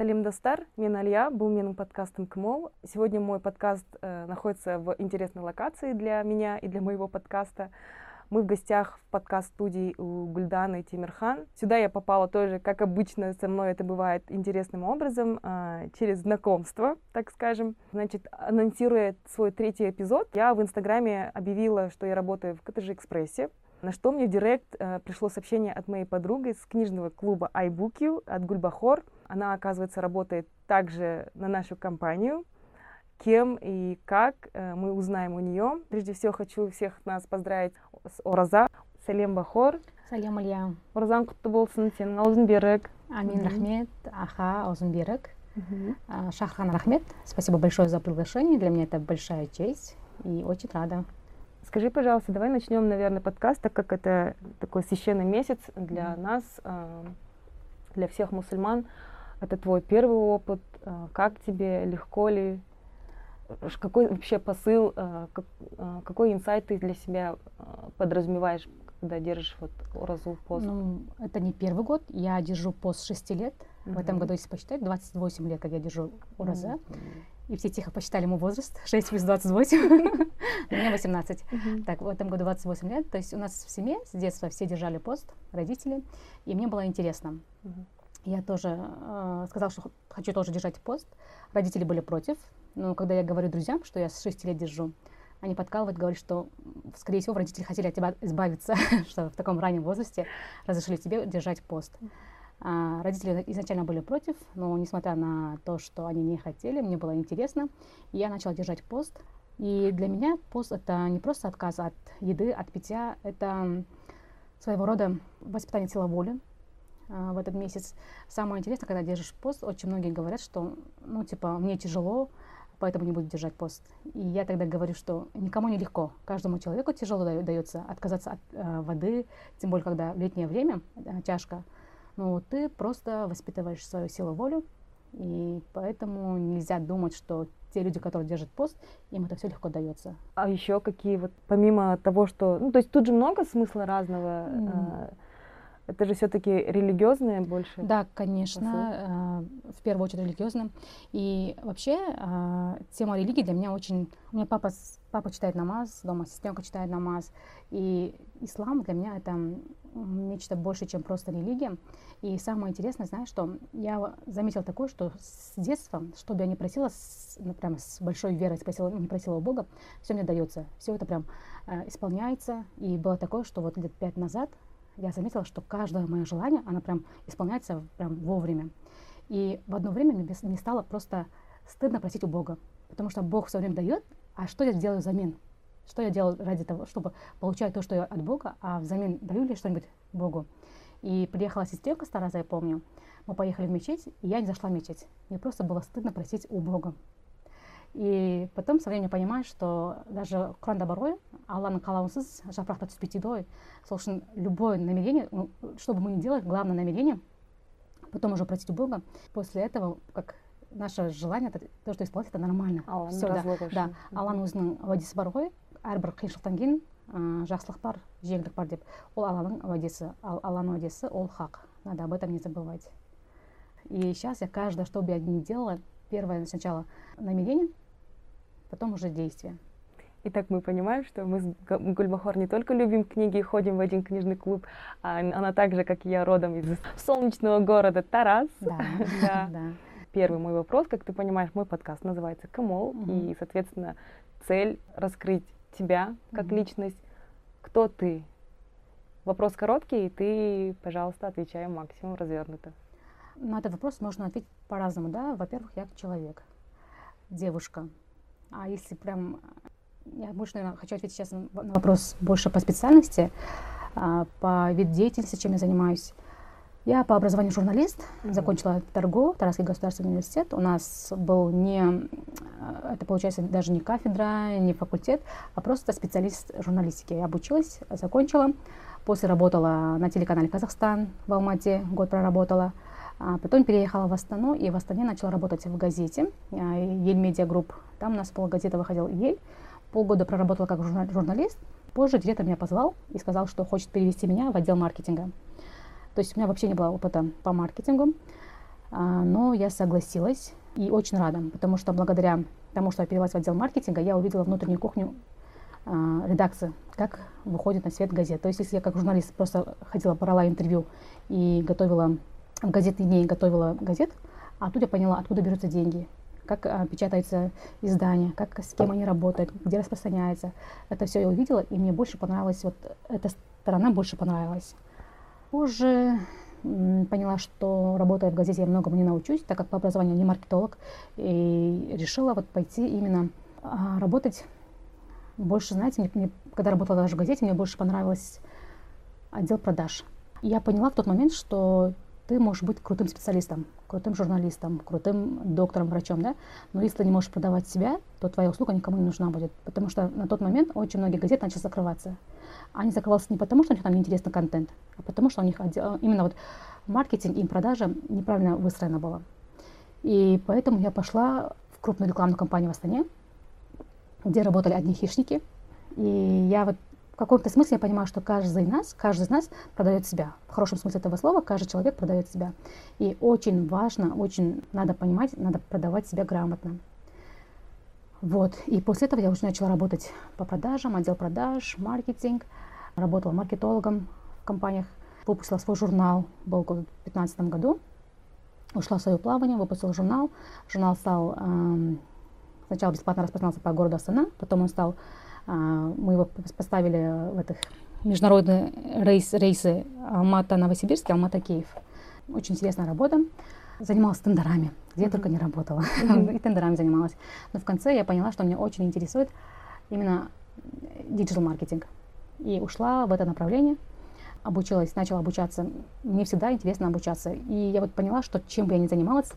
Сәлем достар, мен Әлия, бұл менің подкастым КМОЛ. Сегодня мой подкаст э, находится в интересной локации для меня и для моего подкаста. Мы в гостях в подкаст-студии у Гульданы Тимирхан. Сюда я попала тоже, как обычно со мной это бывает, интересным образом, э, через знакомство, так скажем. Значит, анонсируя свой третий эпизод, я в Инстаграме объявила, что я работаю в КТЖ Экспрессе. На что мне в директ э, пришло сообщение от моей подруги с книжного клуба iBookU от Гульбахор. Она, оказывается, работает также на нашу компанию кем и как э, мы узнаем у нее. Прежде всего хочу всех нас поздравить с Ораза. Салем Бахор. Салем Илья. Оразаң құтты болсын, сенің аузың берік. Амин, рахмет. Аха, аузың берік. Шахран, рахмет. Спасибо большое за приглашение. Для меня это большая честь и очень рада. Скажи, пожалуйста, давай начнем, наверное, подкаст, так как это такой священный месяц для mm-hmm. нас, э, для всех мусульман. Это твой первый опыт. Э, как тебе, легко ли какой вообще посыл, э, какой инсайт ты для себя подразумеваешь, когда держишь вот разу пост? Ну, это не первый год, я держу пост 6 лет. Uh-huh. В этом году, если посчитать, 28 лет, как я держу ураза. Uh-huh. И все тихо посчитали мой возраст, 6 плюс 28, у меня 18. Так, в этом году 28 лет. То есть у нас в семье с детства все держали пост, родители, и мне было интересно. Я тоже э, сказала, что хочу тоже держать пост. Родители были против, но когда я говорю друзьям, что я с 6 лет держу, они подкалывают, говорят, что, скорее всего, родители хотели от тебя избавиться, что в таком раннем возрасте разрешили тебе держать пост. А, родители изначально были против, но несмотря на то, что они не хотели, мне было интересно, я начала держать пост. И для меня пост — это не просто отказ от еды, от питья, это своего рода воспитание сила воли, а, в этот месяц. Самое интересное, когда держишь пост, очень многие говорят, что, ну, типа, мне тяжело, поэтому не буду держать пост. И я тогда говорю, что никому не легко, каждому человеку тяжело дается отказаться от э, воды, тем более, когда летнее время, э, тяжко. Но ты просто воспитываешь свою силу волю, и поэтому нельзя думать, что те люди, которые держат пост, им это все легко дается. А еще какие вот, помимо того, что, ну, то есть тут же много смысла разного. Mm. Это же все-таки религиозное больше? Да, конечно, э, в первую очередь религиозно. И вообще э, тема религии для меня очень... У меня папа, папа читает намаз, дома сестренка читает намаз. И ислам для меня это нечто больше, чем просто религия. И самое интересное, знаешь, что я заметила такое, что с детства, что бы я ни просила, с, ну, прям с большой верой спросила, не просила у Бога, все мне дается. Все это прям э, исполняется. И было такое, что вот лет пять назад я заметила, что каждое мое желание, оно прям исполняется прям вовремя. И в одно время мне, стало просто стыдно просить у Бога, потому что Бог все время дает, а что я делаю взамен? Что я делаю ради того, чтобы получать то, что я от Бога, а взамен даю ли что-нибудь Богу? И приехала сестренка старая, я помню, мы поехали в мечеть, и я не зашла в мечеть. Мне просто было стыдно просить у Бога. И потом со временем понимаешь, что даже Құранда бар ғой алланың қалауынсыз жапырақ та түспейді дейді ғой сол үшін любое намерение ну, что бы мы ни делали главное намерение потом уже просить у Бога после этого как наше желание то что исполнять это нормально все да да алланың өзінің уәдесі бар ғой әрбір қиыншылықтан кейін ә, жақсылық бар жеңілдік бар деп ол алланың уәдесі ал алланың уәдесі ол хақ надо об этом не забывать и сейчас я каждое что бы я ни делала первое сначала намерение потом уже действия. Итак, мы понимаем, что мы с Гульбахор не только любим книги и ходим в один книжный клуб, а она также, как и я, родом из солнечного города Тарас. Да, да. да. Первый мой вопрос, как ты понимаешь, мой подкаст называется «Камол», угу. и, соответственно, цель раскрыть тебя как угу. личность. Кто ты? Вопрос короткий, и ты, пожалуйста, отвечай максимум развернуто. На этот вопрос можно ответить по-разному, да. Во-первых, я человек, девушка, а если прям... Я больше, наверное, хочу ответить сейчас на вопрос больше по специальности, а, по виду деятельности, чем я занимаюсь. Я по образованию журналист, mm-hmm. закончила торгу, Тарасский государственный университет. У нас был не, это получается даже не кафедра, не факультет, а просто специалист журналистики. Я обучилась, закончила. После работала на телеканале «Казахстан» в Алмате, год проработала. А потом переехала в Астану и в Астане начала работать в газете а, El Media Group. Там у нас полгазета выходил El. Полгода проработала как журналист. Позже директор меня позвал и сказал, что хочет перевести меня в отдел маркетинга. То есть у меня вообще не было опыта по маркетингу. А, но я согласилась и очень рада, потому что благодаря тому, что я перевелась в отдел маркетинга, я увидела внутреннюю кухню а, редакции, как выходит на свет газет. То есть, если я как журналист просто ходила, брала интервью и готовила в газетные дни, готовила газет, а тут я поняла, откуда берутся деньги, как а, печатается издание, как, с кем они работают, где распространяется. Это все я увидела, и мне больше понравилось, вот эта сторона больше понравилась. Позже поняла, что работая в газете я многому не научусь, так как по образованию не маркетолог, и решила вот пойти именно а, работать больше, знаете, мне, мне, когда работала даже в газете, мне больше понравилось отдел продаж. Я поняла в тот момент, что ты можешь быть крутым специалистом, крутым журналистом, крутым доктором, врачом, да, но если ты не можешь продавать себя, то твоя услуга никому не нужна будет, потому что на тот момент очень многие газеты начали закрываться. Они закрывались не потому, что у них там неинтересный контент, а потому что у них именно вот маркетинг и продажа неправильно выстроена была. И поэтому я пошла в крупную рекламную кампанию в Астане, где работали одни хищники. И я вот каком-то смысле я понимаю, что каждый из нас, каждый из нас продает себя. В хорошем смысле этого слова каждый человек продает себя. И очень важно, очень надо понимать, надо продавать себя грамотно. Вот. И после этого я уже начала работать по продажам, отдел продаж, маркетинг. Работала маркетологом в компаниях. Выпустила свой журнал, был в 2015 году. Ушла в свое плавание, выпустила журнал. Журнал стал эм, Сначала бесплатно распространялся по городу Астана, потом он стал, мы его поставили в этих международные рейс, рейсы Алмата-Новосибирск и Алмата-Киев. Очень интересная работа. Занималась тендерами, где я только не работала. И тендерами занималась. Но в конце я поняла, что меня очень интересует именно digital-маркетинг. И ушла в это направление обучилась, начала обучаться. Мне всегда интересно обучаться. И я вот поняла, что чем бы я ни занималась,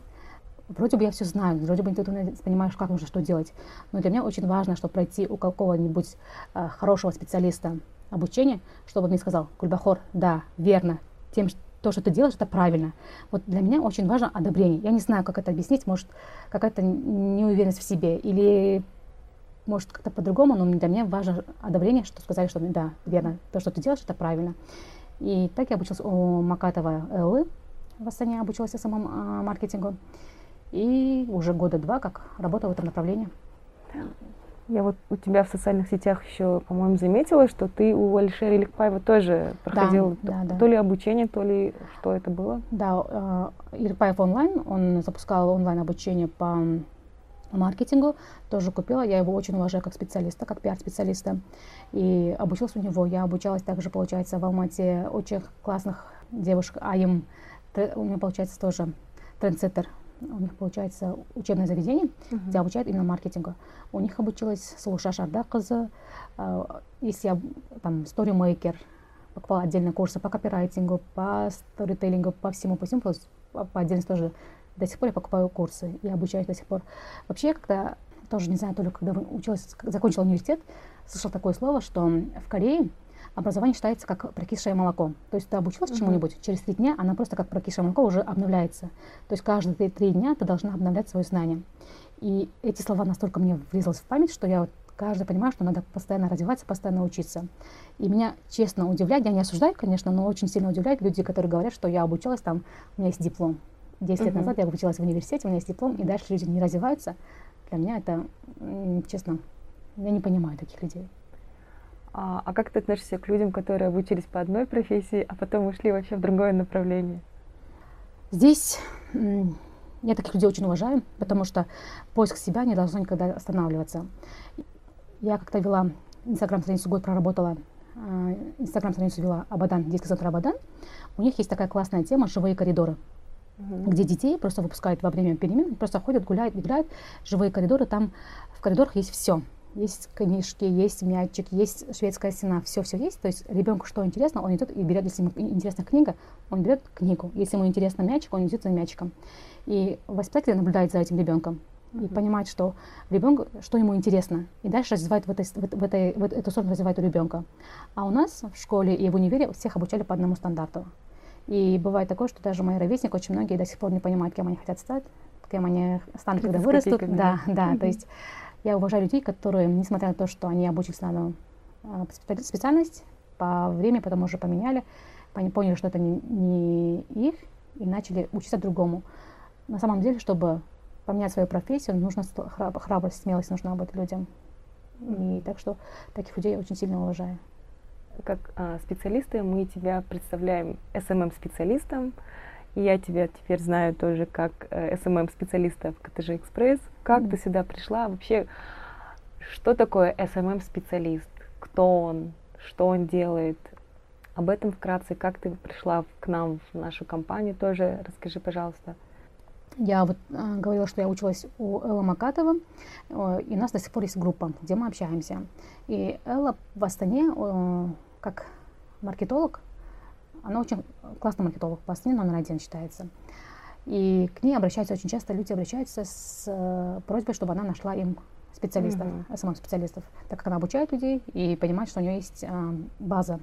вроде бы я все знаю, вроде бы ты понимаешь, как нужно что делать. Но для меня очень важно, чтобы пройти у какого-нибудь э, хорошего специалиста обучение, чтобы он мне сказал, Гульбахор, да, верно, тем, то, что ты делаешь, это правильно. Вот для меня очень важно одобрение. Я не знаю, как это объяснить, может, какая-то неуверенность в себе или может как-то по-другому, но для меня важно одобрение, что сказали, что да, верно, то, что ты делаешь, это правильно. И так я обучилась у Макатова Эллы, в Астане обучилась самому а, маркетингу. И уже года два как работаю в этом направлении. Я вот у тебя в социальных сетях еще, по-моему, заметила, что ты у Алишера Иликпаева тоже проходил да, то, да, да. то ли обучение, то ли что это было? Да, э, Иликпаев онлайн, он запускал онлайн обучение по маркетингу, тоже купила. Я его очень уважаю как специалиста, как пиар-специалиста. И обучилась у него. Я обучалась также, получается, в Алмате очень классных девушек. А им, у меня, получается, тоже трендсеттер у них получается учебное заведение, uh-huh. где обучают именно маркетингу. У них обучилась Слуша Шардакызы, э, если я там storymaker, покупала отдельные курсы по копирайтингу, по сторителлингу, по всему, по всему, по, по отдельности тоже. До сих пор я покупаю курсы и обучаюсь до сих пор. Вообще, когда тоже не знаю, только когда училась, закончила университет, слышала такое слово, что в Корее образование считается как прокисшее молоко. То есть ты обучилась uh-huh. чему-нибудь, через три дня она просто как прокисшее молоко уже обновляется. То есть каждые три, три дня ты должна обновлять свои знания. И эти слова настолько мне врезались в память, что я вот каждый понимаю, что надо постоянно развиваться, постоянно учиться. И меня честно удивляет, я не осуждаю, конечно, но очень сильно удивляют люди, которые говорят, что я обучалась там, у меня есть диплом. Десять uh-huh. лет назад я обучалась в университете, у меня есть диплом, и дальше люди не развиваются. Для меня это, честно, я не понимаю таких людей. А, а как ты относишься к людям, которые обучились по одной профессии, а потом ушли вообще в другое направление? Здесь я таких людей очень уважаю, потому что поиск себя не должно никогда останавливаться. Я как-то вела инстаграм-страницу, год проработала, а, инстаграм-страницу вела Абадан, детский центр Абадан. У них есть такая классная тема «Живые коридоры», угу. где детей просто выпускают во время перемен, просто ходят, гуляют, играют. Живые коридоры, там в коридорах есть все есть книжки, есть мячик, есть шведская стена, все-все есть. То есть ребенку что интересно, он идет и берет, если ему интересна книга, он берет книгу. Если ему интересно мячик, он идет за мячиком. И воспитатель наблюдает за этим ребенком и понимает, что ребенку, что ему интересно, и дальше развивает в, этой, в, в, этой, в эту сторону развивает у ребенка. А у нас в школе и в универе всех обучали по одному стандарту. И бывает такое, что даже мои ровесники очень многие до сих пор не понимают, кем они хотят стать, кем они станут, когда вырастут. Да, да, то есть я уважаю людей, которые, несмотря на то, что они обучились на одну а, специальность, по времени потом уже поменяли, поняли, что это не, не их, и начали учиться другому. на самом деле, чтобы поменять свою профессию, нужно храбрость, смелость нужна быть людям. И так что таких людей я очень сильно уважаю. Как а, специалисты мы тебя представляем SMM-специалистом, и я тебя теперь знаю тоже как э, SMM-специалиста в КТЖ Экспресс. Как mm-hmm. ты сюда пришла? Вообще, что такое SMM-специалист? Кто он? Что он делает? Об этом вкратце, как ты пришла к нам в нашу компанию, тоже расскажи, пожалуйста. Я вот э, говорила, что я училась у Эллы Макатова, э, и у нас до сих пор есть группа, где мы общаемся. И Элла в Астане, э, как маркетолог, она очень классный маркетолог, по Астане номер один считается. И к ней обращаются очень часто, люди обращаются с э, просьбой, чтобы она нашла им специалистов, mm-hmm. СММ-специалистов, так как она обучает людей и понимает, что у нее есть э, база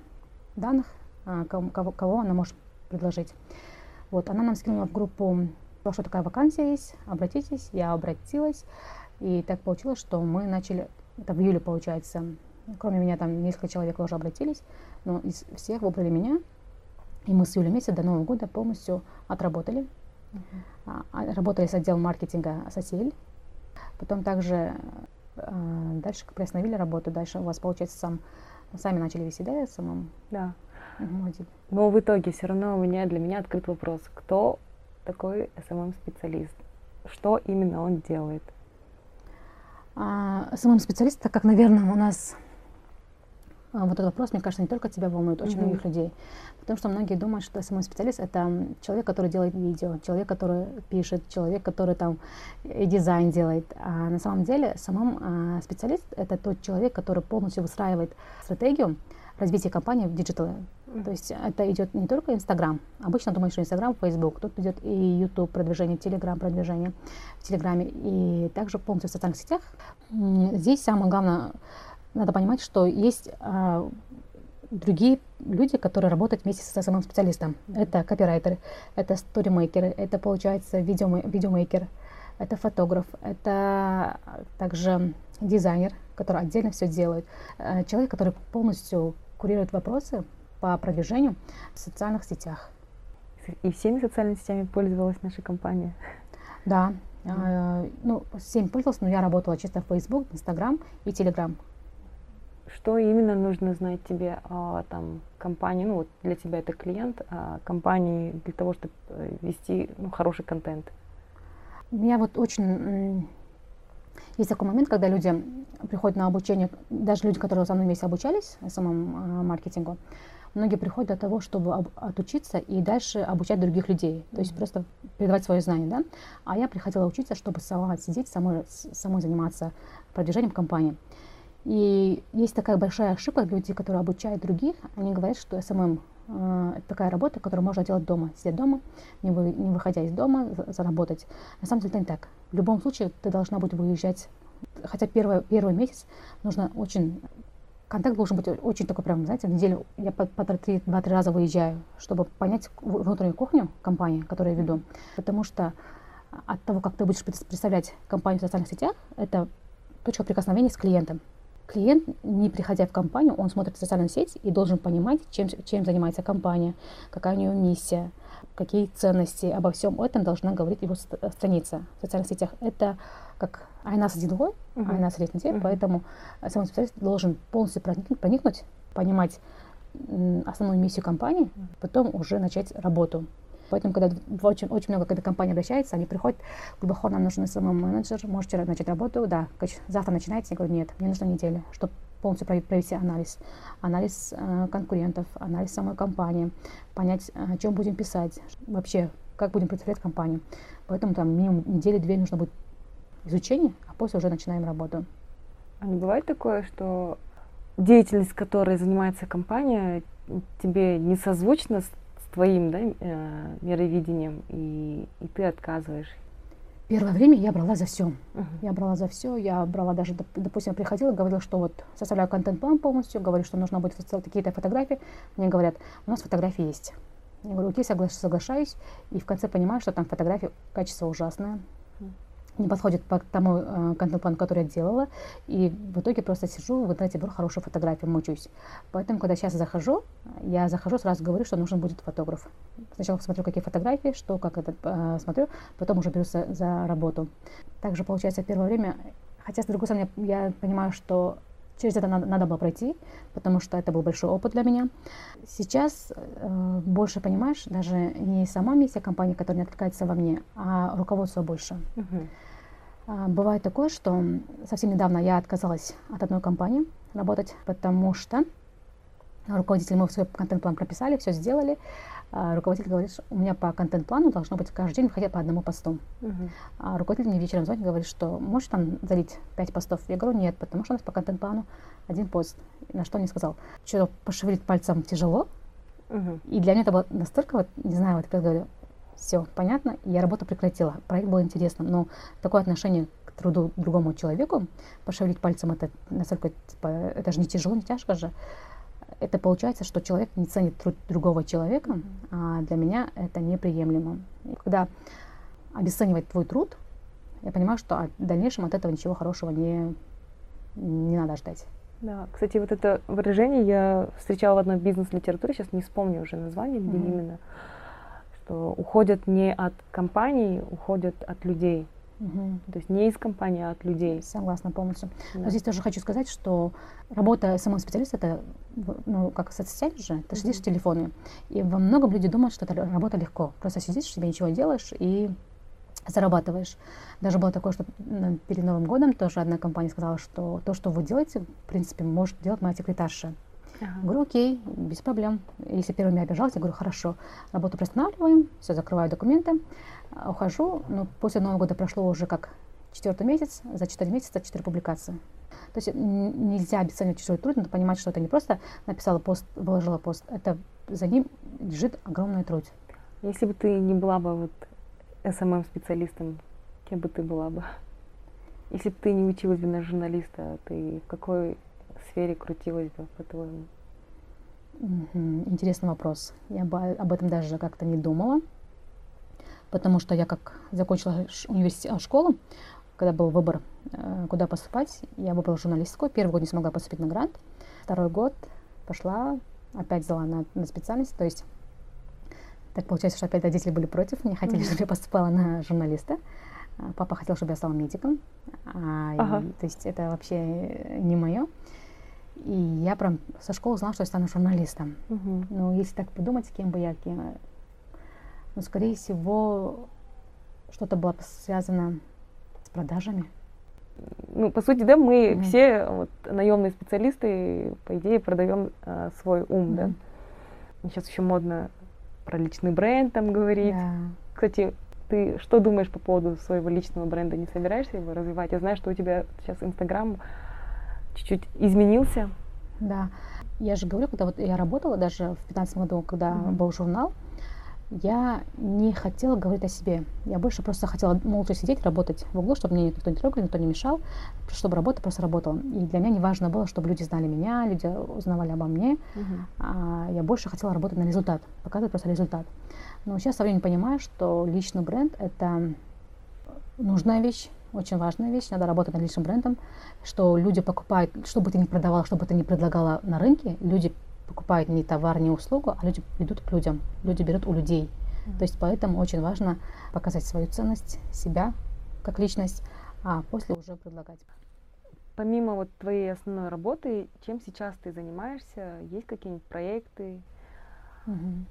данных, кого, кого она может предложить. Вот, она нам скинула в группу что такая вакансия есть, обратитесь. Я обратилась, и так получилось, что мы начали, это в июле получается, кроме меня там несколько человек уже обратились, но из всех выбрали меня, и мы с июля месяца до Нового года полностью отработали. Uh-huh. Работали с отделом маркетинга «Сосель». Потом также э, дальше приостановили работу. Дальше у вас, получается, сам, сами начали вести, да, самым? Да. Угу. Но в итоге все равно у меня для меня открыт вопрос, кто такой SMM-специалист? Что именно он делает? А, SMM-специалист, так как, наверное, у нас а, вот этот вопрос, мне кажется, не только тебя волнует, очень mm-hmm. многих людей. Потому что многие думают, что SMM-специалист — это человек, который делает видео, человек, который пишет, человек, который там и дизайн делает. А на самом деле SMM-специалист — это тот человек, который полностью выстраивает стратегию развития компании в digital е. То есть это идет не только Инстаграм. Обычно думаешь, что Инстаграм, Фейсбук. Тут идет и YouTube продвижение, Телеграм продвижение в Телеграме. И также полностью в социальных сетях. Здесь самое главное, надо понимать, что есть а, другие люди, которые работают вместе со SMM-специалистом. Это копирайтеры, это сторимейкеры, это, получается, видеоме, видеомейкер, это фотограф, это также дизайнер, который отдельно все делает. Э, человек, который полностью курирует вопросы по продвижению в социальных сетях. И всеми социальными сетями пользовалась наша компания? Да. Mm. Э, ну, всеми пользовалась, но я работала чисто в Facebook, Instagram и Telegram. Что именно нужно знать тебе о там, компании? Ну, вот для тебя это клиент, а компании для того, чтобы э, вести ну, хороший контент? Меня вот очень есть такой момент, когда люди приходят на обучение, даже люди, которые со мной вместе обучались самому маркетингу, многие приходят для того, чтобы об, отучиться и дальше обучать других людей, то есть mm-hmm. просто передавать свои знания, да. А я приходила учиться, чтобы сама сидеть, самой, самой заниматься продвижением компании. И есть такая большая ошибка, люди, которые обучают других, они говорят, что SMM э, это такая работа, которую можно делать дома, сидеть дома, не, вы, не выходя из дома, заработать. На самом деле это не так. В любом случае ты должна быть выезжать, хотя первый, первый месяц нужно очень контакт должен быть очень такой прям, знаете, в неделю я по, по два-три раза выезжаю, чтобы понять внутреннюю кухню компании, которую я веду. Потому что от того, как ты будешь представлять компанию в социальных сетях, это точка прикосновения с клиентом. Клиент, не приходя в компанию, он смотрит социальную сеть и должен понимать, чем, чем занимается компания, какая у нее миссия, какие ценности. Обо всем этом должна говорить его страница в социальных сетях. Это как айна с один uh-huh. айна с uh-huh. поэтому сам специалист должен полностью проникнуть, проникнуть понимать основную миссию компании, потом уже начать работу. Поэтому, когда очень, очень много когда компания обращается, они приходят, глубоко нам нужен самый менеджер, можете начать работу, да, завтра начинаете, я говорю, нет, мне нужна неделя, чтобы полностью провести анализ, анализ э, конкурентов, анализ самой компании, понять, о чем будем писать, вообще, как будем представлять компанию. Поэтому там минимум недели-две нужно будет изучение, а после уже начинаем работу. А не бывает такое, что деятельность, которой занимается компания, тебе не созвучна с твоим да, э, мировидением, и, и ты отказываешь? Первое время я брала за все. Uh-huh. Я брала за все. Я брала даже, допустим, я приходила, говорила, что вот составляю контент-план полностью, говорю, что нужно будет какие-то фотографии. Мне говорят, у нас фотографии есть. Я говорю, окей, согла- соглашаюсь. И в конце понимаю, что там фотографии качество ужасное. Не подходит по тому э, контент-плану, который я делала, и в итоге просто сижу в интернете, беру хорошие фотографии, мучусь. Поэтому, когда сейчас захожу, я захожу, сразу говорю, что нужен будет фотограф. Сначала посмотрю, какие фотографии, что, как это э, смотрю, потом уже берусь за, за работу. Также, получается, первое время, хотя, с другой стороны, я понимаю, что через это надо, надо было пройти, потому что это был большой опыт для меня. Сейчас э, больше понимаешь, даже не сама миссия компании, которая не откликается во мне, а руководство больше. А, Бывает такое, что совсем недавно я отказалась от одной компании работать, потому что руководитель, мы свой контент-план прописали, все сделали. А Руководитель говорит, что у меня по контент-плану должно быть каждый день хотя бы по одному посту. Мгм. А руководитель мне вечером звонит и говорит, что можешь там залить 5 постов? Я говорю, нет, потому что у нас по контент-плану один пост. На что он мне сказал, что пошевелить пальцем тяжело. Мгм. И для меня это было настолько, вот, не знаю, вот я говорю, все, понятно, я работу прекратила. Проект был интересным, но такое отношение к труду другому человеку, пошевелить пальцем, это настолько, типа, это же не тяжело, не тяжко же. Это получается, что человек не ценит труд другого человека, а для меня это неприемлемо. И когда обесценивает твой труд, я понимаю, что в дальнейшем от этого ничего хорошего не, не надо ждать. Да, кстати, вот это выражение я встречала в одной бизнес-литературе, сейчас не вспомню уже название, где Мгм. именно, что уходят не от компаний, уходят от людей. Мгм. То есть не из компании, а от людей. Согласна полностью. Да. Но здесь тоже хочу сказать, что работа SMM-специалиста это, в- ну, как соцсеть же, ты сидишь в телефоне. И во многом люди думают, что это л- работа легко. Просто сидишь, себе ничего не делаешь и зарабатываешь. Даже было такое, что перед Новым годом тоже одна компания сказала, что то, что вы делаете, в принципе, может делать моя секретарша. Ага. Говорю, окей, без проблем. Если первый меня обижался, я говорю, хорошо, работу приостанавливаем, все, закрываю документы, ухожу. Но после Нового года прошло уже как четвертый месяц, за четыре месяца четыре публикации. То есть нельзя обесценивать чужой труд, надо понимать, что это не просто написала пост, выложила пост, это за ним лежит огромный труд. Если бы ты не была бы вот СММ-специалистом, кем бы ты была бы? Если бы ты не училась бы на журналиста, ты в какой сфере крутилась бы, по-твоему? Интересный вопрос. Я об этом даже как-то не думала, потому что я как закончила университет, а, школу, когда был выбор, э, куда поступать, я выбрала журналистику. Первый год не смогла поступить на грант, второй год пошла, опять взяла на, на специальность, то есть так получается, что опять родители были против, не хотели, Мгм. чтобы я поступала на журналиста. А Папа хотел, чтобы я стала медиком, а, и, Ага. то есть это вообще не мое. И я прям со школы знала, что я стану журналистом. Мгм. Ну, если так подумать, кем бы я, кем, ну, скорее всего, что-то было связано с продажами. Ну, по сути, да, мы Мгм. все вот, наемные специалисты, по идее, продаем э, свой ум, да. Мгм. Сейчас еще модно про личный бренд там говорить. Да. Кстати, ты что думаешь по поводу своего личного бренда? Не собираешься его развивать? Я знаю, что у тебя сейчас Инстаграм чуть-чуть изменился. Да. Я же говорю, когда вот я работала даже в 15 году, когда Мгм. был журнал, я не хотела говорить о себе. Я больше просто хотела молча сидеть, работать в углу, чтобы мне никто не трогал, никто не мешал, чтобы работа просто работала. И для меня не важно было, чтобы люди знали меня, люди узнавали обо мне. А я больше хотела работать на результат, показывать просто результат. Но сейчас со временем понимаю, что личный бренд – это нужная вещь, очень важная вещь. Надо работать над личным брендом, что люди покупают, что бы ты ни продавала, что бы ты ни предлагала на рынке, люди покупают не товар, не услугу, а люди идут к людям, люди берут у людей. Мгм. То есть поэтому очень важно показать свою ценность, себя как личность, а после уже предлагать. Помимо вот твоей основной работы, чем сейчас ты занимаешься? Есть какие-нибудь проекты? Мгм.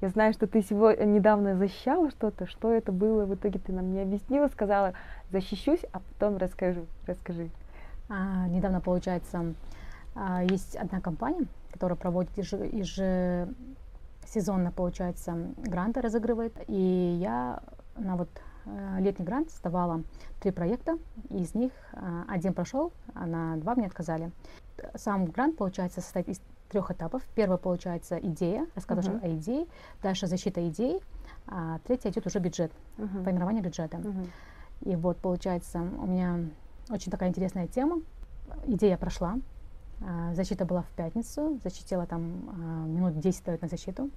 Я знаю, что ты сегодня недавно защищала что-то. Что это было? В итоге ты нам не объяснила, сказала, защищусь, а потом расскажу. Расскажи. А, недавно, получается, а, есть одна компания, которая проводит еже- ежесезонно, получается, гранты разыгрывает. И я на вот э, летний грант сдавала три проекта. Из них а, один прошел, а на два мне отказали. Сам грант, получается, состоит из трех этапов. Первый, получается, идея, рассказываешь Мгм. о идее. Дальше защита идей. А третий идет уже бюджет, Мгм. формирование бюджета. Мгм. И вот, получается, у меня очень такая интересная тема. Идея прошла. А, Защита была в пятницу. Защитила там а, минут 10 дают на защиту.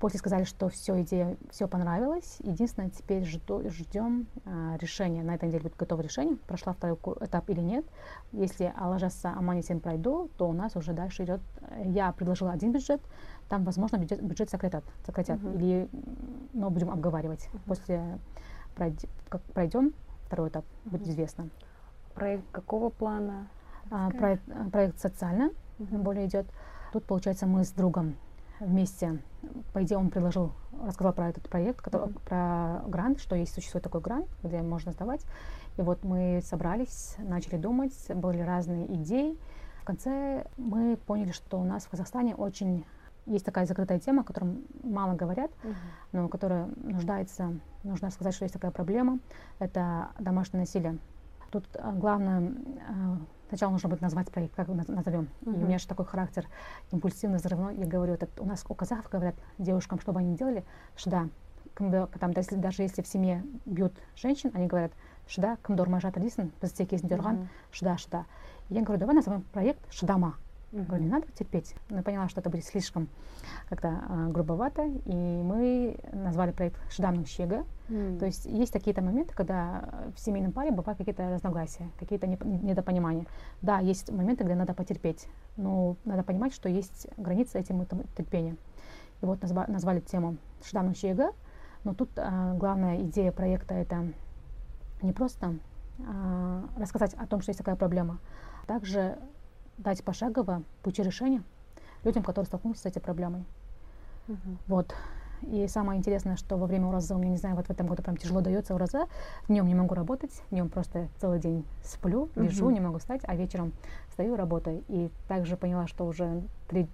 После сказали, что все, идея, все понравилось. Единственное, теперь жду, ждем а, решения. На этой неделе будет готово решение, прошла второй этап или нет. Если Алажаса Аманисин пройду, то у нас уже дальше идет... Я предложила один бюджет, там, возможно, бюджет, бюджет сократят, сократят uh-huh. или, но будем обговаривать. Uh-huh. После пройд, как пройдем второй этап, uh-huh. будет известно. Проект какого плана? А, проект, проект социально uh-huh. более идет. Тут, получается, мы с другом вместе. По идее, он предложил, рассказал про этот проект, который, mm-hmm. про грант, что есть существует такой грант, где можно сдавать. И вот мы собрались, начали думать, были разные идеи. В конце мы поняли, что у нас в Казахстане очень есть такая закрытая тема, о которой мало говорят, uh-huh. но которая нуждается, нужно сказать, что есть такая проблема, это домашнее насилие. Тут а, главное а, Сначала нужно будет назвать проект, как назовем. Uh-huh. И у меня же такой характер импульсивный, взрывной. Я говорю, это у нас у казахов говорят девушкам, чтобы они делали, шда. Там, даже, даже если в семье бьют женщин, они говорят, шда, кімді ұрмай дейсің, бізде кезінде ұрған, шда, шда. Я говорю, давай назовем проект шдама. Mm-hmm. Говорю, надо терпеть. Но я поняла, что это будет слишком как-то а, грубовато, и мы назвали проект Шдамным Щега. Mm-hmm. То есть есть какие-то моменты, когда в семейном паре бывают какие-то разногласия, какие-то недопонимания. Да, есть моменты, где надо потерпеть, но надо понимать, что есть границы этим терпения. И вот назва- назвали тему Шдамным Щега, но тут а, главная идея проекта это не просто а, рассказать о том, что есть такая проблема, а также дать пошагово пути решения людям, которые столкнулись с этой проблемой. Угу. Вот. И самое интересное, что во время ураза, у меня, не знаю, вот в этом году прям тяжело дается ураза, днем не могу работать, днем просто целый день сплю, лежу, угу. не могу встать, а вечером встаю, работаю. И также поняла, что уже три,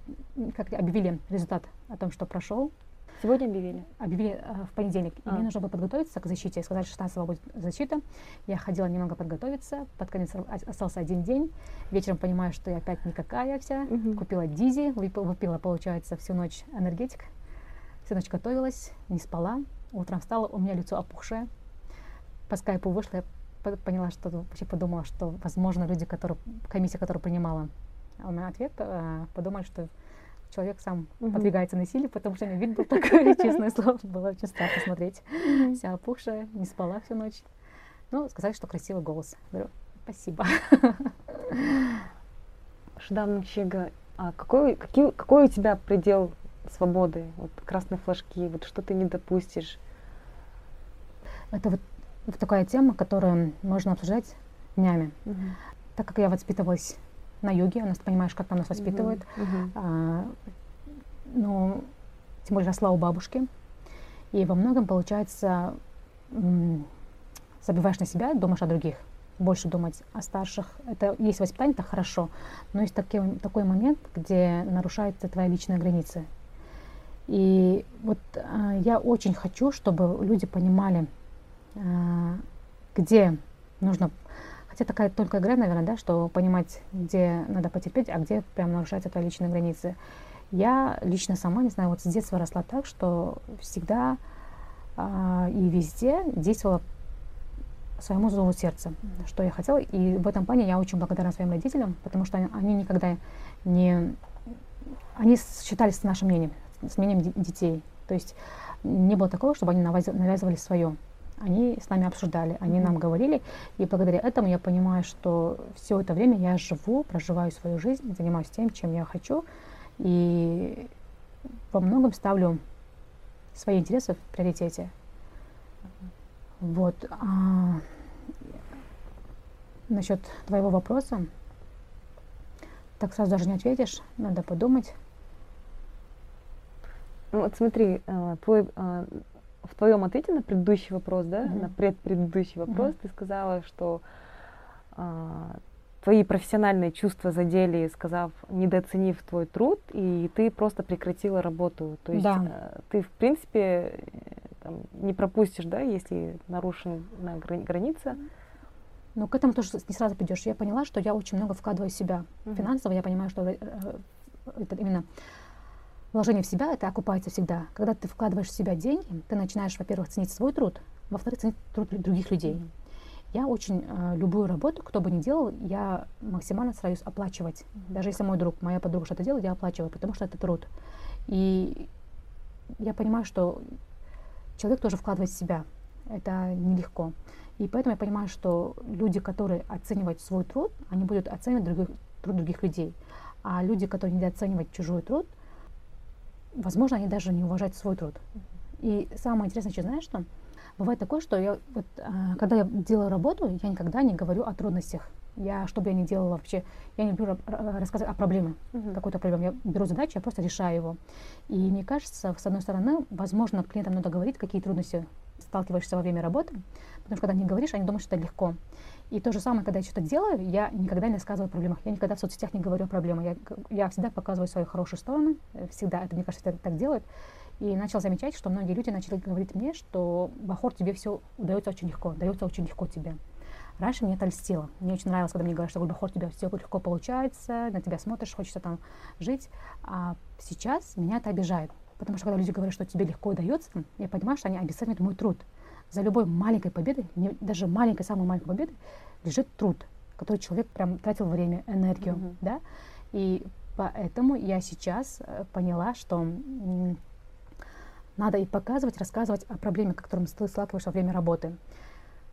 как объявили результат о том, что прошел, Сегодня объявили? Объявили э, в понедельник. А. И мне нужно было подготовиться к защите. Сказали, что 16 будет защита. Я ходила немного подготовиться. Под конец остался один день. Вечером понимаю, что я опять никакая вся. Угу. Купила дизи, выпила, получается, всю ночь энергетик. Всю ночь готовилась, не спала. Утром встала, у меня лицо опухшее. По скайпу вышла, я поняла, что вообще подумала, что, возможно, люди, которые, комиссия, которая принимала у меня ответ, э, подумали, что человек сам угу. подвигается на силе, потому что у меня вид был такой, честное слово, было очень страшно смотреть. Вся опухшая, не спала всю ночь. Ну, сказали, что красивый голос. Говорю, спасибо. Шдам Чега, а какой, какие, какой у тебя предел свободы? Вот красные флажки, вот что ты не допустишь? Это вот, вот такая тема, которую можно обсуждать днями. Угу. Так как я воспитывалась на йоге, у нас, понимаешь, как там нас воспитывают. Uh-huh. А, ну, тем более росла у бабушки. И во многом, получается, забиваешь на себя, думаешь о других. Больше думать о старших. Это есть воспитание, это хорошо. Но есть такой, такой момент, где нарушаются твои личные границы. И вот а, я очень хочу, чтобы люди понимали, а, где нужно Хотя такая только игра, наверное, да, что понимать, где надо потерпеть, а где прям нарушаются твои личные границы. Я лично сама, не знаю, вот с детства росла так, что всегда а, и везде действовала своему зову сердца, что я хотела. И в этом плане я очень благодарна своим родителям, потому что они, они никогда не... Они считались с нашим мнением, с мнением детей. То есть не было такого, чтобы они навязывали свое они с нами обсуждали, они mm-hmm. нам говорили, и благодаря этому я понимаю, что все это время я живу, проживаю свою жизнь, занимаюсь тем, чем я хочу, и во многом ставлю свои интересы в приоритете. Вот. А, насчет твоего вопроса, так сразу даже не ответишь, надо подумать. Ну вот смотри, э, твой э, в твоем ответе на предыдущий вопрос, да, mm-hmm. на предпредыдущий вопрос, mm-hmm. ты сказала, что а, твои профессиональные чувства задели, сказав, недооценив твой труд, и ты просто прекратила работу. То есть да. а, ты, в принципе, э, там, не пропустишь, да, если нарушена граница. Но к этому тоже не сразу придешь. Я поняла, что я очень много вкладываю в себя. Mm-hmm. Финансово я понимаю, что э, это именно Вложение в себя это окупается всегда. Когда ты вкладываешь в себя деньги, ты начинаешь, во-первых, ценить свой труд, во-вторых, ценить труд других людей. Я очень э, любую работу, кто бы ни делал, я максимально стараюсь оплачивать. Даже если мой друг, моя подруга что-то делает, я оплачиваю, потому что это труд. И я понимаю, что человек тоже вкладывает в себя. Это нелегко. И поэтому я понимаю, что люди, которые оценивают свой труд, они будут оценивать других, труд других людей. А люди, которые не оценивают чужой труд, возможно, они даже не уважают свой труд. И самое интересное, что знаешь, что бывает такое, что я, вот, а, когда я делаю работу, я никогда не говорю о трудностях. Я, что бы я ни делала вообще, я не люблю рассказывать о проблеме, uh-huh. какой-то проблеме. Я беру задачу, я просто решаю его. И мне кажется, с одной стороны, возможно, клиентам надо говорить, какие трудности сталкиваешься во время работы, потому что когда не говоришь, они думают, что это легко. И то же самое, когда я что-то делаю, я никогда не рассказываю о проблемах. Я никогда в соцсетях не говорю о проблемах. Я, я всегда показываю свои хорошие стороны. Всегда. Это, мне кажется, это так делают. И начал замечать, что многие люди начали говорить мне, что Бахор, тебе все удается очень легко, дается очень легко тебе. Раньше мне это льстило. Мне очень нравилось, когда мне говорят, что Гульбахор, тебе все легко получается, на тебя смотришь, хочется там жить. А сейчас меня это обижает. Потому что когда люди говорят, что тебе легко удается, я понимаю, что они обесценивают мой труд. За любой маленькой победой, не, даже маленькой, самой маленькой победой, лежит труд, который человек прям тратил время, энергию, mm-hmm. да. И поэтому я сейчас э, поняла, что надо и показывать, рассказывать о проблеме, с которым ты сталкиваешься во время работы.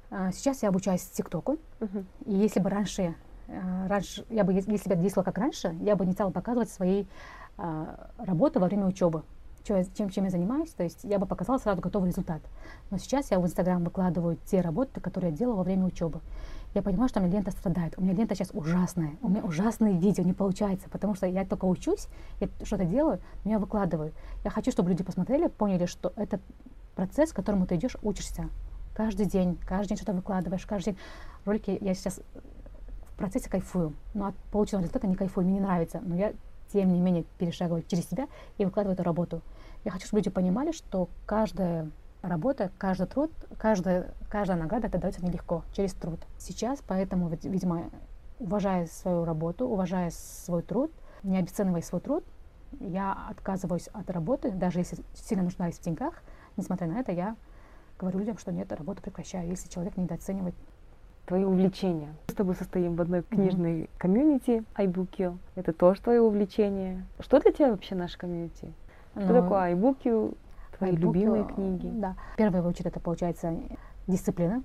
А, сейчас я обучаюсь ТикТоку, uh-huh. и если бы раньше, э, раньше я бы, если бы я действовала как раньше, я бы не стала показывать свои а, работы во время учебы чем, чем я занимаюсь, то есть я бы показала сразу готовый результат. Но сейчас я в Инстаграм выкладываю те работы, которые я делала во время учебы. Я понимаю, что у меня лента страдает. У меня лента сейчас ужасная. У меня ужасные видео не получается, потому что я только учусь, я что-то делаю, но я выкладываю. Я хочу, чтобы люди посмотрели, поняли, что это процесс, к которому ты идешь, учишься. Каждый день, каждый день что-то выкладываешь, каждый день. Ролики я сейчас в процессе кайфую, но от полученного результата не кайфую, мне не нравится. Но я тем не менее перешагиваю через себя и выкладываю эту работу. Я хочу, чтобы люди понимали, что каждая работа, каждый труд, каждая, каждая награда это дается нелегко, через труд. Сейчас, поэтому, видимо, уважая свою работу, уважая свой труд, не обесценивая свой труд, я отказываюсь от работы, даже если сильно нуждаюсь в деньгах. Несмотря на это, я говорю людям, что нет, работу прекращаю, если человек недооценивает твои увлечения. Мы с тобой состоим в одной книжной mm-hmm. комьюнити iBookio. Это тоже твое увлечение. Что для тебя вообще наш комьюнити? Что ну, такое iBookio? Твои iBookio, любимые книги? Да. Первое выучить это получается дисциплина.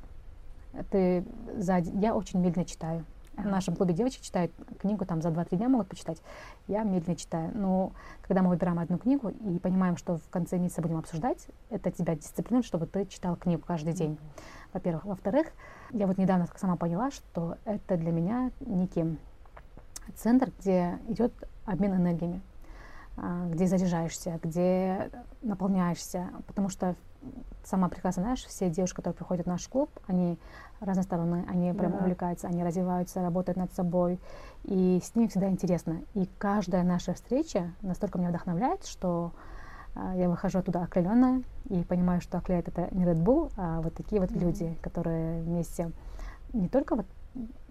Ты за... Я очень медленно читаю. В нашем клубе девочки читают книгу там за 2-3 дня могут почитать. Я медленно читаю. Но когда мы выбираем одну книгу и понимаем, что в конце месяца будем обсуждать, это тебя дисциплинирует, чтобы ты читал книгу каждый день. Mm-hmm во-первых. Во-вторых, я вот недавно сама поняла, что это для меня некий центр, где идет обмен энергиями, а, где заряжаешься, где наполняешься, потому что сама прекрасно знаешь, все девушки, которые приходят в наш клуб, они разносторонние, они прям да. увлекаются, они развиваются, работают над собой, и с ними всегда интересно. И каждая наша встреча настолько меня вдохновляет, что а, я выхожу оттуда окрыленная и понимаю, что окрыляет это не Red Bull, а вот такие вот mm-hmm. люди, которые вместе не только вот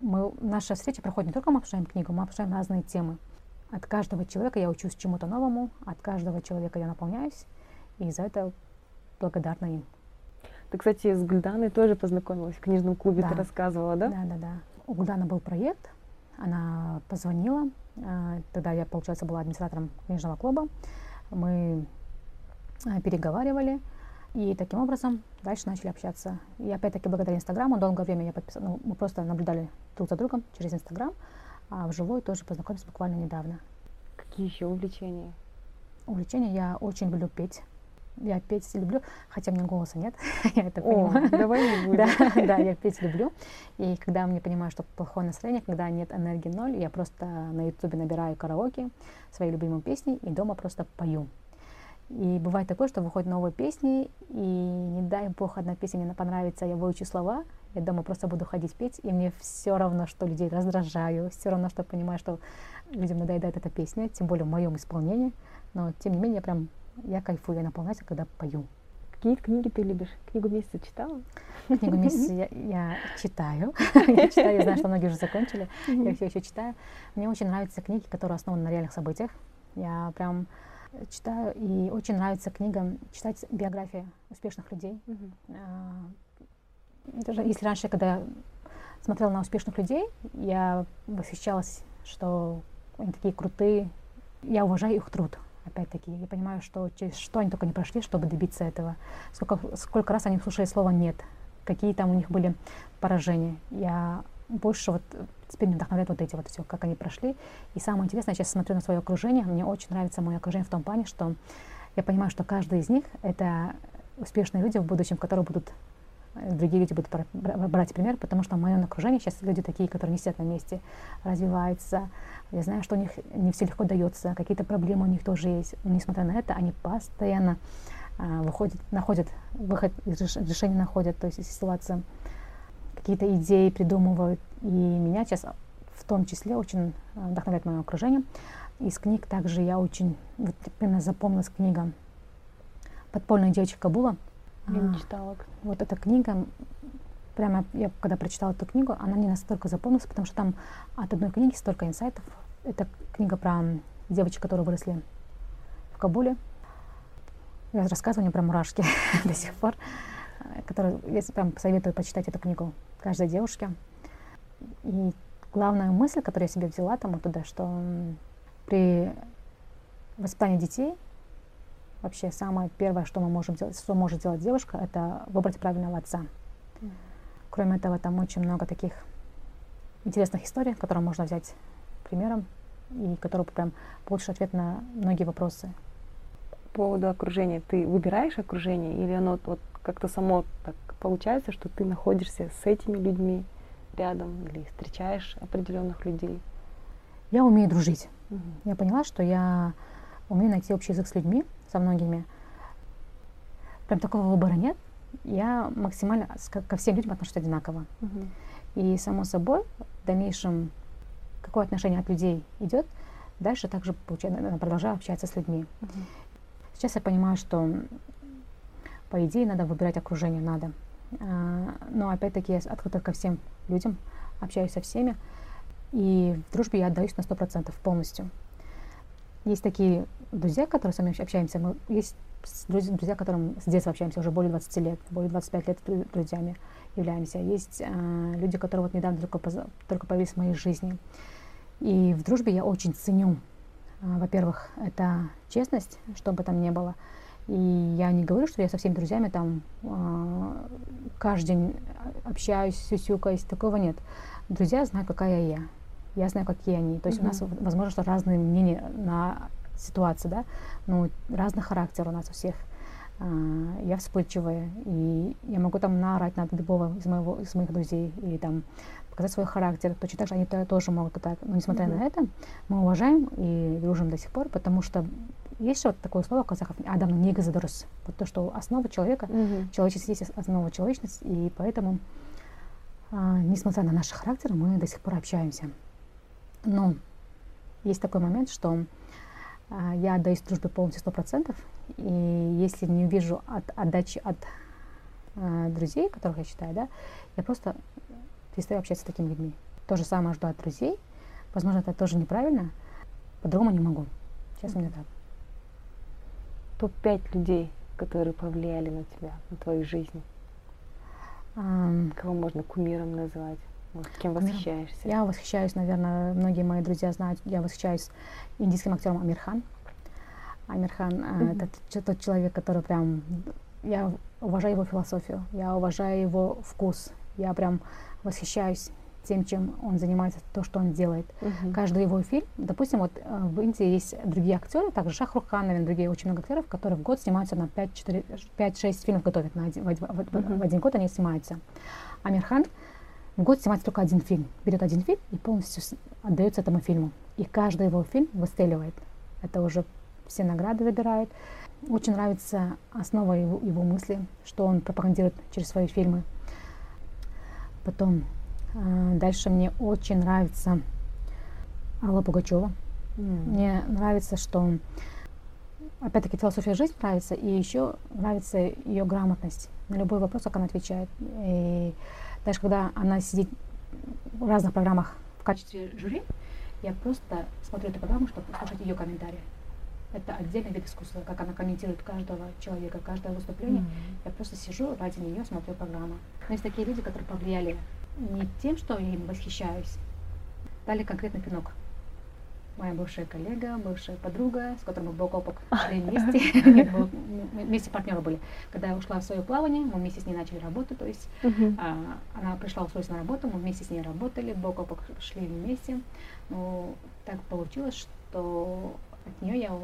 мы, наша встреча проходит не только мы обсуждаем книгу, мы обсуждаем разные темы. От каждого человека я учусь чему-то новому, от каждого человека я наполняюсь, и за это благодарна им. Ты, кстати, с Гульданой тоже познакомилась в книжном клубе, да. ты рассказывала, да? Да, да, да. У Гульданы был проект, она позвонила, а, тогда я, получается, была администратором книжного клуба. Мы Э, переговаривали. И таким образом дальше начали общаться. И опять-таки благодаря Инстаграму долгое время я подписала, ну, мы просто наблюдали друг за другом через Инстаграм, а вживую тоже познакомились буквально недавно. Какие еще увлечения? Увлечения я очень люблю петь. Я петь люблю, хотя у меня голоса нет, я это понимаю. давай не будем. да, да, я петь люблю. И когда мне понимаю, что плохое настроение, когда нет энергии ноль, я просто на ютубе набираю караоке, свои любимые песни и дома просто пою. И бывает такое, что выходят новые песни, и не дай бог одна песня мне понравится, я выучу слова, я дома просто буду ходить петь, и мне все равно, что людей раздражаю, все равно, что понимаю, что людям надоедает эта песня, тем более в моем исполнении, но тем не менее я прям, я кайфую, я наполняюсь, когда пою. Какие книги ты любишь? Книгу месяца читала? Книгу месяца я, я читаю. я читаю, я знаю, что многие уже закончили. я все еще читаю. Мне очень нравятся книги, которые основаны на реальных событиях. Я прям читаю, и очень нравится книга читать биографии успешных людей. Даже если раньше, когда смотрела на успешных людей, я восхищалась, что они такие крутые. Я уважаю их труд. Опять-таки. Я понимаю, что через что они только не прошли, чтобы добиться этого. Сколько, сколько раз они слушали слово «нет», какие там у них были поражения. Я больше вот теперь меня вдохновляет вот эти вот все, как они прошли. И самое интересное, я сейчас смотрю на свое окружение, мне очень нравится мое окружение в том плане, что я понимаю, что каждый из них — это успешные люди в будущем, которые будут другие люди будут брать пример, потому что в моем окружении сейчас люди такие, которые не сидят на месте, развиваются. Я знаю, что у них не все легко дается, какие-то проблемы у них тоже есть. Но несмотря на это, они постоянно а, выходят, находят выход из решения находят, то есть из ситуации какие-то идеи придумывают. И меня сейчас в том числе очень а, вдохновляет мое окружение. Из книг также я очень, вот именно запомнилась книга «Подпольная девочка Кабула». Я не а, читала. Вот эта книга, прямо я когда прочитала эту книгу, она мне настолько запомнилась, потому что там от одной книги столько инсайтов. Это книга про девочек, которые выросли в Кабуле. Я рассказываю мне про мурашки до сих пор, которые я прям советую почитать эту книгу каждой девушке. И главная мысль, которую я себе взяла там оттуда, что при воспитании детей вообще самое первое, что мы можем делать, что может делать девушка, это выбрать правильного отца. Mm. Кроме этого, там очень много таких интересных историй, которые можно взять примером и которые прям получишь ответ на многие вопросы. По поводу окружения, ты выбираешь окружение или оно вот как-то само так получается, что ты находишься с этими людьми рядом или встречаешь определенных людей? Я умею дружить. Угу. Я поняла, что я умею найти общий язык с людьми, со многими. Прям такого выбора нет. Я максимально ко всем людям отношусь одинаково. Угу. И само собой, в дальнейшем, какое отношение от людей идет, дальше также продолжаю общаться с людьми. Угу. Сейчас я понимаю, что по идее надо выбирать окружение, надо. А, но опять-таки я открыта ко всем людям, общаюсь со всеми. И в дружбе я отдаюсь на сто процентов полностью. Есть такие друзья, которые с нами общаемся. Мы, есть друзья, которым с детства общаемся уже более 20 лет, более 25 лет друзьями являемся. Есть э, люди, которые вот недавно только, только появились в моей жизни. И в дружбе я очень ценю, э, во-первых, это честность, что бы там ни было. И я не говорю, что я со всеми друзьями там э, каждый день общаюсь, сюсюкаюсь, такого нет. Друзья знают, какая я я знаю, какие они. То есть mm-hmm. у нас, возможно, что разные мнения на ситуацию, да, но разный характер у нас у всех. Uh, я вспыльчивая, и я могу там наорать на любого из, моего, из моих друзей, или там показать свой характер. Точно так же они тоже могут так. Но несмотря mm-hmm. на это, мы уважаем и дружим до сих пор, потому что есть вот такое слово в казахов «адам негазадурус». Вот то, что основа человека, mm-hmm. человечество есть основа человечности, и поэтому, uh, несмотря на наш характер, мы до сих пор общаемся. Но есть такой момент, что а, я отдаюсь дружбе полностью сто процентов, и если не увижу от, отдачи от а, друзей, которых я считаю, да, я просто перестаю общаться с такими людьми. То же самое жду от друзей. Возможно, это тоже неправильно. По-другому не могу. Сейчас у меня так. Топ-5 людей, которые повлияли на тебя, на твою жизнь. Um, Кого можно кумиром назвать? Вот, кем восхищаешься? Я восхищаюсь, наверное, многие мои друзья знают, я восхищаюсь индийским актером Амирхан. Амирхан mm-hmm. э, это тот человек, который прям... Я уважаю его философию, я уважаю его вкус, я прям восхищаюсь тем, чем он занимается, то, что он делает. Uh-huh. Каждый его фильм, допустим, вот э, в Индии есть другие актеры, также Шахрух Хан, наверное, другие очень много актеров, которые в год снимаются на 5-6 фильмов готовят, на один, в, в, uh-huh. в один год они снимаются. Амирхан в год снимать только один фильм. Берет один фильм и полностью отдается этому фильму. И каждый его фильм выстреливает. Это уже все награды выбирают. Очень нравится основа его, его мысли, что он пропагандирует через свои фильмы. Потом э, дальше мне очень нравится Алла Пугачева. Mm. Мне нравится, что опять-таки философия жизни нравится, и еще нравится ее грамотность. На любой вопрос, как она отвечает. И даже когда она сидит в разных программах в качестве жюри, я просто смотрю эту программу, чтобы послушать ее комментарии. Это отдельный вид искусства, как она комментирует каждого человека, каждое выступление. Mm-hmm. Я просто сижу ради нее, смотрю программу. Но есть такие люди, которые повлияли не тем, что я им восхищаюсь, дали конкретный пинок. Моя бывшая коллега, бывшая подруга, с которой мы бок о бок шли вместе. Нет, мы вместе партнеры были. Когда я ушла в свое плавание, мы вместе с ней начали работать. То есть а, она пришла устроиться на работу, мы вместе с ней работали, бок о бок шли вместе. Но так получилось, что от нее я,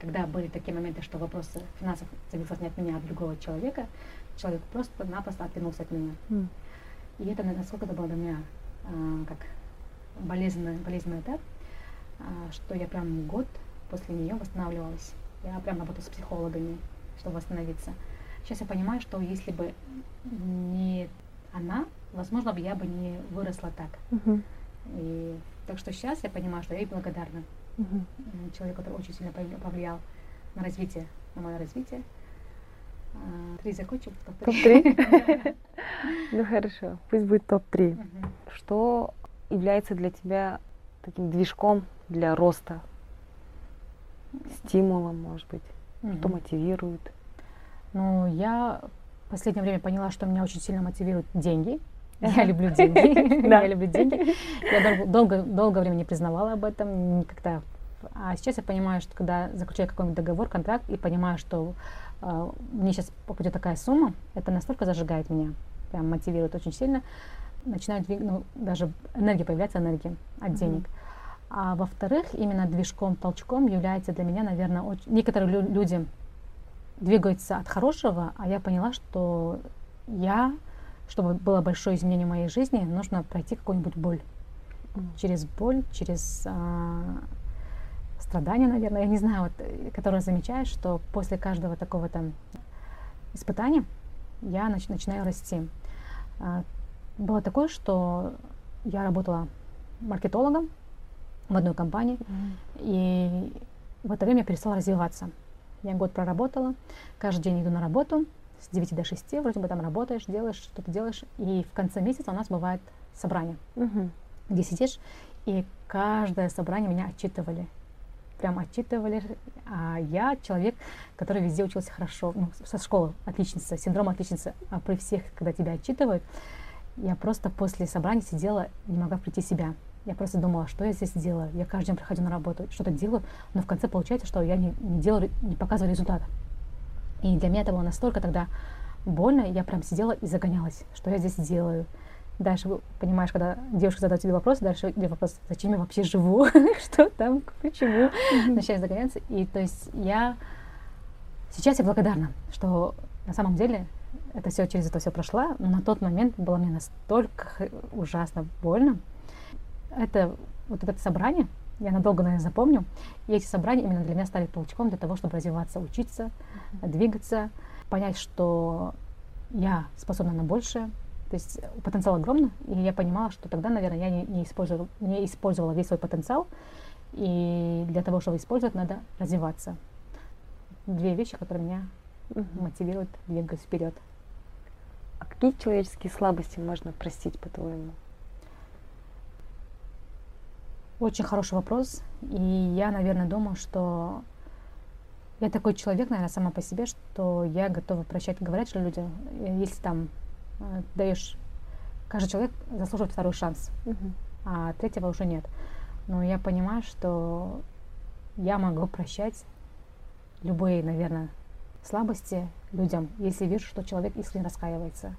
когда были такие моменты, что вопросы финансов зависят не от меня, а от другого человека, человек просто-напросто отвернулся от меня. И это насколько это было для меня а, как болезненный, болезненный этап, что я прям год после нее восстанавливалась. Я прям работала с психологами, чтобы восстановиться. Сейчас я понимаю, что если бы не она, возможно, бы я бы не выросла так. Uh-huh. И так что сейчас я понимаю, что я ей благодарна. Uh-huh. Человек, который очень сильно повлиял на развитие, на мое развитие. А, три закончим, топ-3. Ну хорошо, пусть будет топ-3. Что является для тебя таким движком для роста, стимулом, может быть, mm-hmm. что мотивирует? Ну, я в последнее время поняла, что меня очень сильно мотивируют деньги. Я люблю деньги. Я люблю деньги. Я долго, долго времени не признавала об этом, никогда. А сейчас я понимаю, что когда заключаю какой-нибудь договор, контракт, и понимаю, что э, мне сейчас попадет такая сумма, это настолько зажигает меня, прям мотивирует очень сильно. Начинают, ну, даже энергия появляется, энергия от денег. Mm-hmm. А во-вторых, именно движком, толчком является для меня, наверное, очень... некоторые лю- люди двигаются от хорошего, а я поняла, что я, чтобы было большое изменение в моей жизни, нужно пройти какую-нибудь боль. Mm. Через боль, через а, страдания, наверное, я не знаю, вот, которые замечаешь, что после каждого такого там испытания я нач- начинаю расти. Было такое, что я работала маркетологом, в одной компании. Mm-hmm. И в это время я перестала развиваться. Я год проработала, каждый день иду на работу, с 9 до 6, вроде бы там работаешь, делаешь, что-то делаешь. И в конце месяца у нас бывает собрание, mm-hmm. где сидишь, и каждое собрание меня отчитывали. Прям отчитывали. А я человек, который везде учился хорошо, ну, со школы отличница, синдром отличницы. А при всех, когда тебя отчитывают, я просто после собрания сидела, не могла прийти себя. Я просто думала, что я здесь делаю. Я каждый день приходю на работу, что-то делаю, но в конце получается, что я не, не делаю, не показываю результата. И для меня это было настолько тогда больно, я прям сидела и загонялась, что я здесь делаю. Дальше, понимаешь, когда девушка задает тебе вопрос, дальше идет вопрос, зачем я вообще живу, что там, почему, начинаю загоняться. И то есть я сейчас я благодарна, что на самом деле это все через это все прошла, но на тот момент было мне настолько ужасно больно, это вот это собрание, я надолго, наверное, запомню. И эти собрания именно для меня стали толчком для того, чтобы развиваться, учиться, mm-hmm. двигаться, понять, что я способна на большее. То есть потенциал огромный, и я понимала, что тогда, наверное, я не, не, использовала, не использовала весь свой потенциал, и для того, чтобы использовать, надо развиваться. Две вещи, которые меня mm-hmm. мотивируют двигаться вперед. А какие человеческие слабости можно простить, по-твоему? Очень хороший вопрос. И я, наверное, думаю, что я такой человек, наверное, сама по себе, что я готова прощать, говорят что люди, э, если там э, даешь, каждый человек заслуживает второй шанс, uh-huh. а третьего уже нет. Но я понимаю, что я могу прощать любые, наверное, слабости людям, если вижу, что человек искренне раскаивается.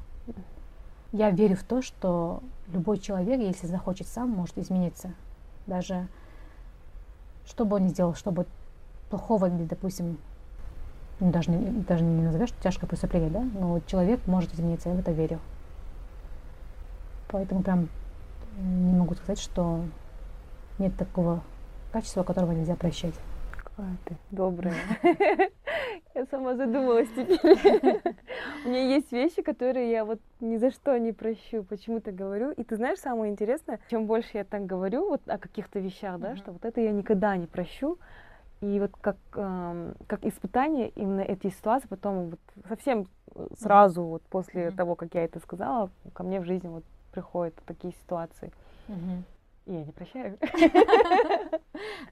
Я верю в то, что любой человек, если захочет сам, может измениться даже что бы он ни сделал, чтобы плохого, допустим, ну, даже, не, даже не назовешь тяжкое преступление, да, но человек может измениться, я в это верю. Поэтому прям не могу сказать, что нет такого качества, которого нельзя прощать. Какая ты добрая. Я сама задумалась теперь. У меня есть вещи, которые я вот ни за что не прощу, почему-то говорю. И ты знаешь, самое интересное, чем больше я так говорю вот о каких-то вещах, да, что вот это я никогда не прощу. И вот как, э, как испытание именно эти ситуации потом вот совсем сразу вот после mm-hmm. того, как я это сказала, ко мне в жизни вот приходят такие ситуации. Mm-hmm. Я не прощаю.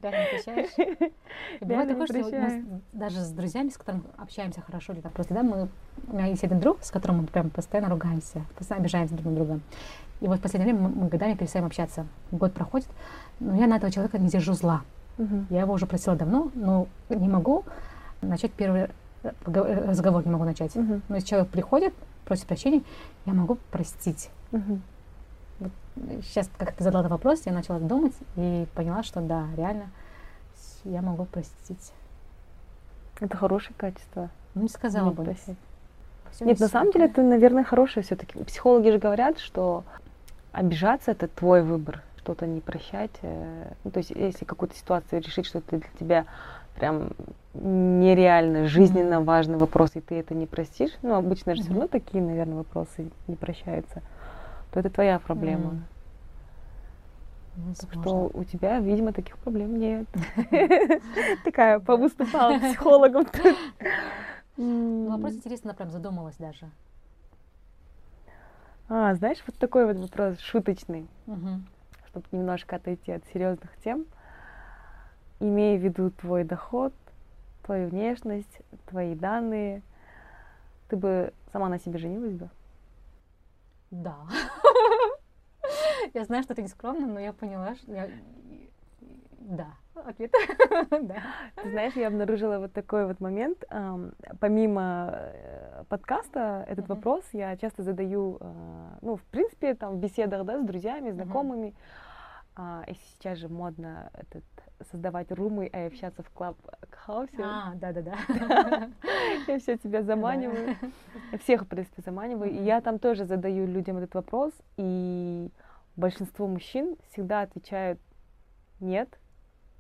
Реально не прощаешь? И бывает такое, что мы даже с друзьями, с которыми общаемся хорошо, или так просто, да, мы, у меня есть один друг, с которым мы прям постоянно ругаемся, постоянно обижаемся друг на друга. И вот в последнее время мы, годами перестаем общаться. Год проходит, но я на этого человека не держу зла. Я его уже просила давно, но не могу начать первый э, разговор, не могу начать. Но если человек приходит, просит прощения, я могу простить. Сейчас, как ты задала этот вопрос, я начала думать и поняла, что да, реально я могу простить. Это хорошее качество. Ну, не сказала бы. Нет, на самом деле это, наверное, хорошее все-таки. Психологи же говорят, что обижаться это твой выбор, что-то не прощать. э, Ну, то есть, если какую-то ситуацию решить, что это для тебя прям нереально, жизненно важный вопрос, и ты это не простишь, ну, обычно же все равно такие, наверное, вопросы не прощаются, то это твоя проблема. Так возможно. что у тебя, видимо, таких проблем нет. Такая повыступала психологом. Ну, вопрос интересно, прям задумалась даже. А, знаешь, вот такой вот вопрос шуточный. Чтобы немножко отойти от серьезных тем, имея в виду твой доход, твою внешность, твои данные, ты бы сама на себе женилась бы? Да. Я знаю, что это не скромно, но я поняла, что я... Да. Ответ. Да. Ты знаешь, я обнаружила вот такой вот момент. Помимо э, подкаста, этот Мгм. вопрос я часто задаю, а, ну, в принципе, там, в беседах, да, с друзьями, знакомыми. А, И сейчас же модно этот, создавать румы, и общаться в клаб хаусе. А, да-да-да. Я все тебя заманиваю. Всех, в принципе, заманиваю. И я там тоже задаю людям этот вопрос, и большинство мужчин всегда отвечают нет.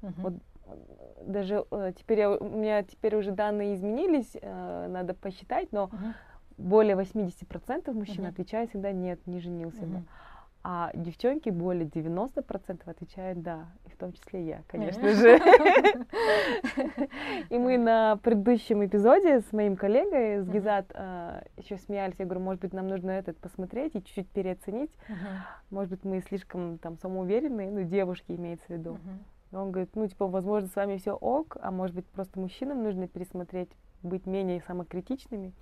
Мгм. Вот даже э, теперь я, у меня теперь уже данные изменились, э, надо посчитать, но Мгм. более 80% мужчин Мгм. отвечают всегда нет, не женился бы. Мгм. А девчонки более 90% отвечают да, и в том числе я, конечно же. И мы на предыдущем эпизоде с моим коллегой, с. Гизат, еще смеялись. Я говорю, может быть, нам нужно этот посмотреть и чуть-чуть переоценить. Может быть, мы слишком там самоуверенные, ну, девушки имеется в виду. Он говорит, ну, типа, возможно, с вами все ок, а может быть, просто мужчинам нужно пересмотреть, быть менее самокритичными.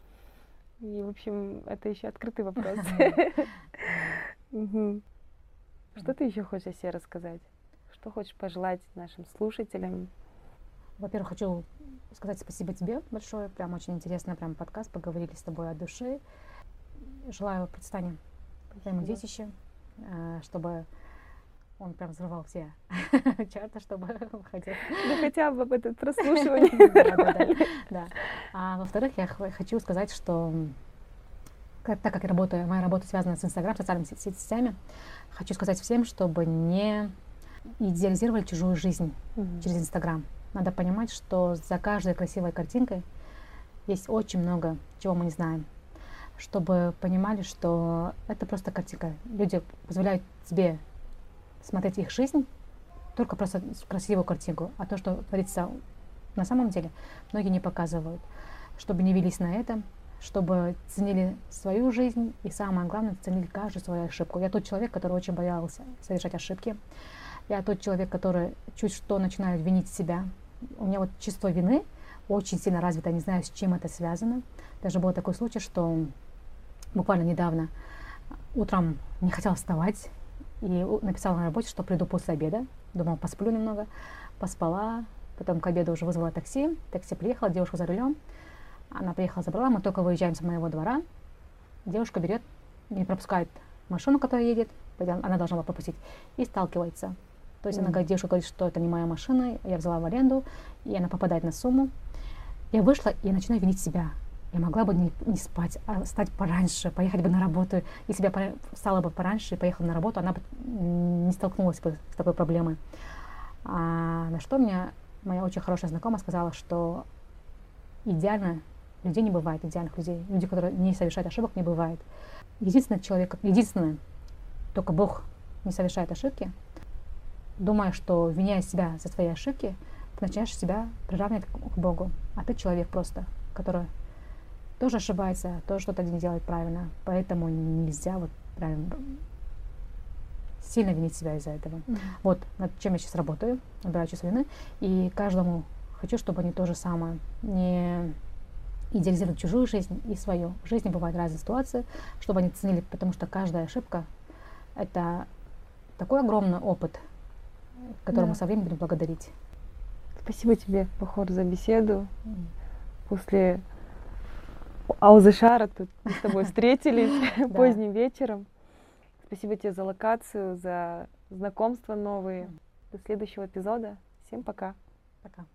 И, в общем, это еще открытый вопрос. Что ты еще хочешь о себе рассказать? Что хочешь пожелать нашим слушателям? Во-первых, хочу сказать спасибо тебе большое. Прям очень интересно, прям подкаст. Поговорили с тобой от души. Желаю процветания твоему детище, э, чтобы он прям взрывал все чарты, чтобы выходил. Ну, хотя бы об этом прослушивании. Да. А во-вторых, я хочу сказать, что так как работаю, моя работа связана с Инстаграм, социальными сет- сетями, хочу сказать всем, чтобы не идеализировали чужую жизнь через Инстаграм. Надо понимать, что за каждой красивой картинкой есть очень много, чего мы не знаем. Чтобы понимали, что это просто картинка. Люди позволяют тебе смотреть их жизнь только просто красивую картинку, а то, что творится на самом деле, многие не показывают. Чтобы не велись на это, чтобы ценили свою жизнь и самое главное, ценили каждую свою ошибку. Я тот человек, который очень боялся совершать ошибки. Я тот человек, который чуть что начинает винить себя. У меня вот чувство вины очень сильно развито, не знаю, с чем это связано. Даже был такой случай, что буквально недавно утром не хотела вставать и написала на работе, что приду после обеда. Думала, посплю немного. Поспала. Потом к обеду уже вызвала такси. Такси приехала, девушка за рулем. Она приехала, забрала. Мы только выезжаем с моего двора. Девушка берет, не пропускает машину, которая едет. Она должна была пропустить. И сталкивается. То есть она Мгм. говорит, девушка говорит, что это не моя машина, я взяла в аренду, и она попадает на сумму. Я вышла и начинаю винить себя. Я могла бы не, не спать, а встать пораньше, поехать бы на работу. Если бы я встала бы пораньше и поехала на работу, она бы не столкнулась бы с такой проблемой. А на что мне моя очень хорошая знакомая сказала, что идеально людей не бывает, идеальных людей. Люди, которые не совершают ошибок, не бывает. Единственный человек, единственное, только Бог не совершает ошибки, думая, что виняя себя за свои ошибки, ты начинаешь себя приравнивать к Богу. А ты человек просто, который тоже ошибается, тоже что-то не делает правильно. Поэтому нельзя вот прям сильно винить себя из-за этого. Вот над чем я сейчас работаю, набираю чувство вины. И каждому хочу, чтобы они то же самое не идеализировали чужую жизнь и свою. В жизни бывают разные ситуации, чтобы они ценили, потому что каждая ошибка — это такой огромный опыт, которому Да. со временем буду благодарить. Спасибо тебе, Похор, за беседу. После Аузышара тут мы с тобой встретились поздним вечером. Спасибо тебе за локацию, за знакомства новые. До следующего эпизода. Всем пока. Пока.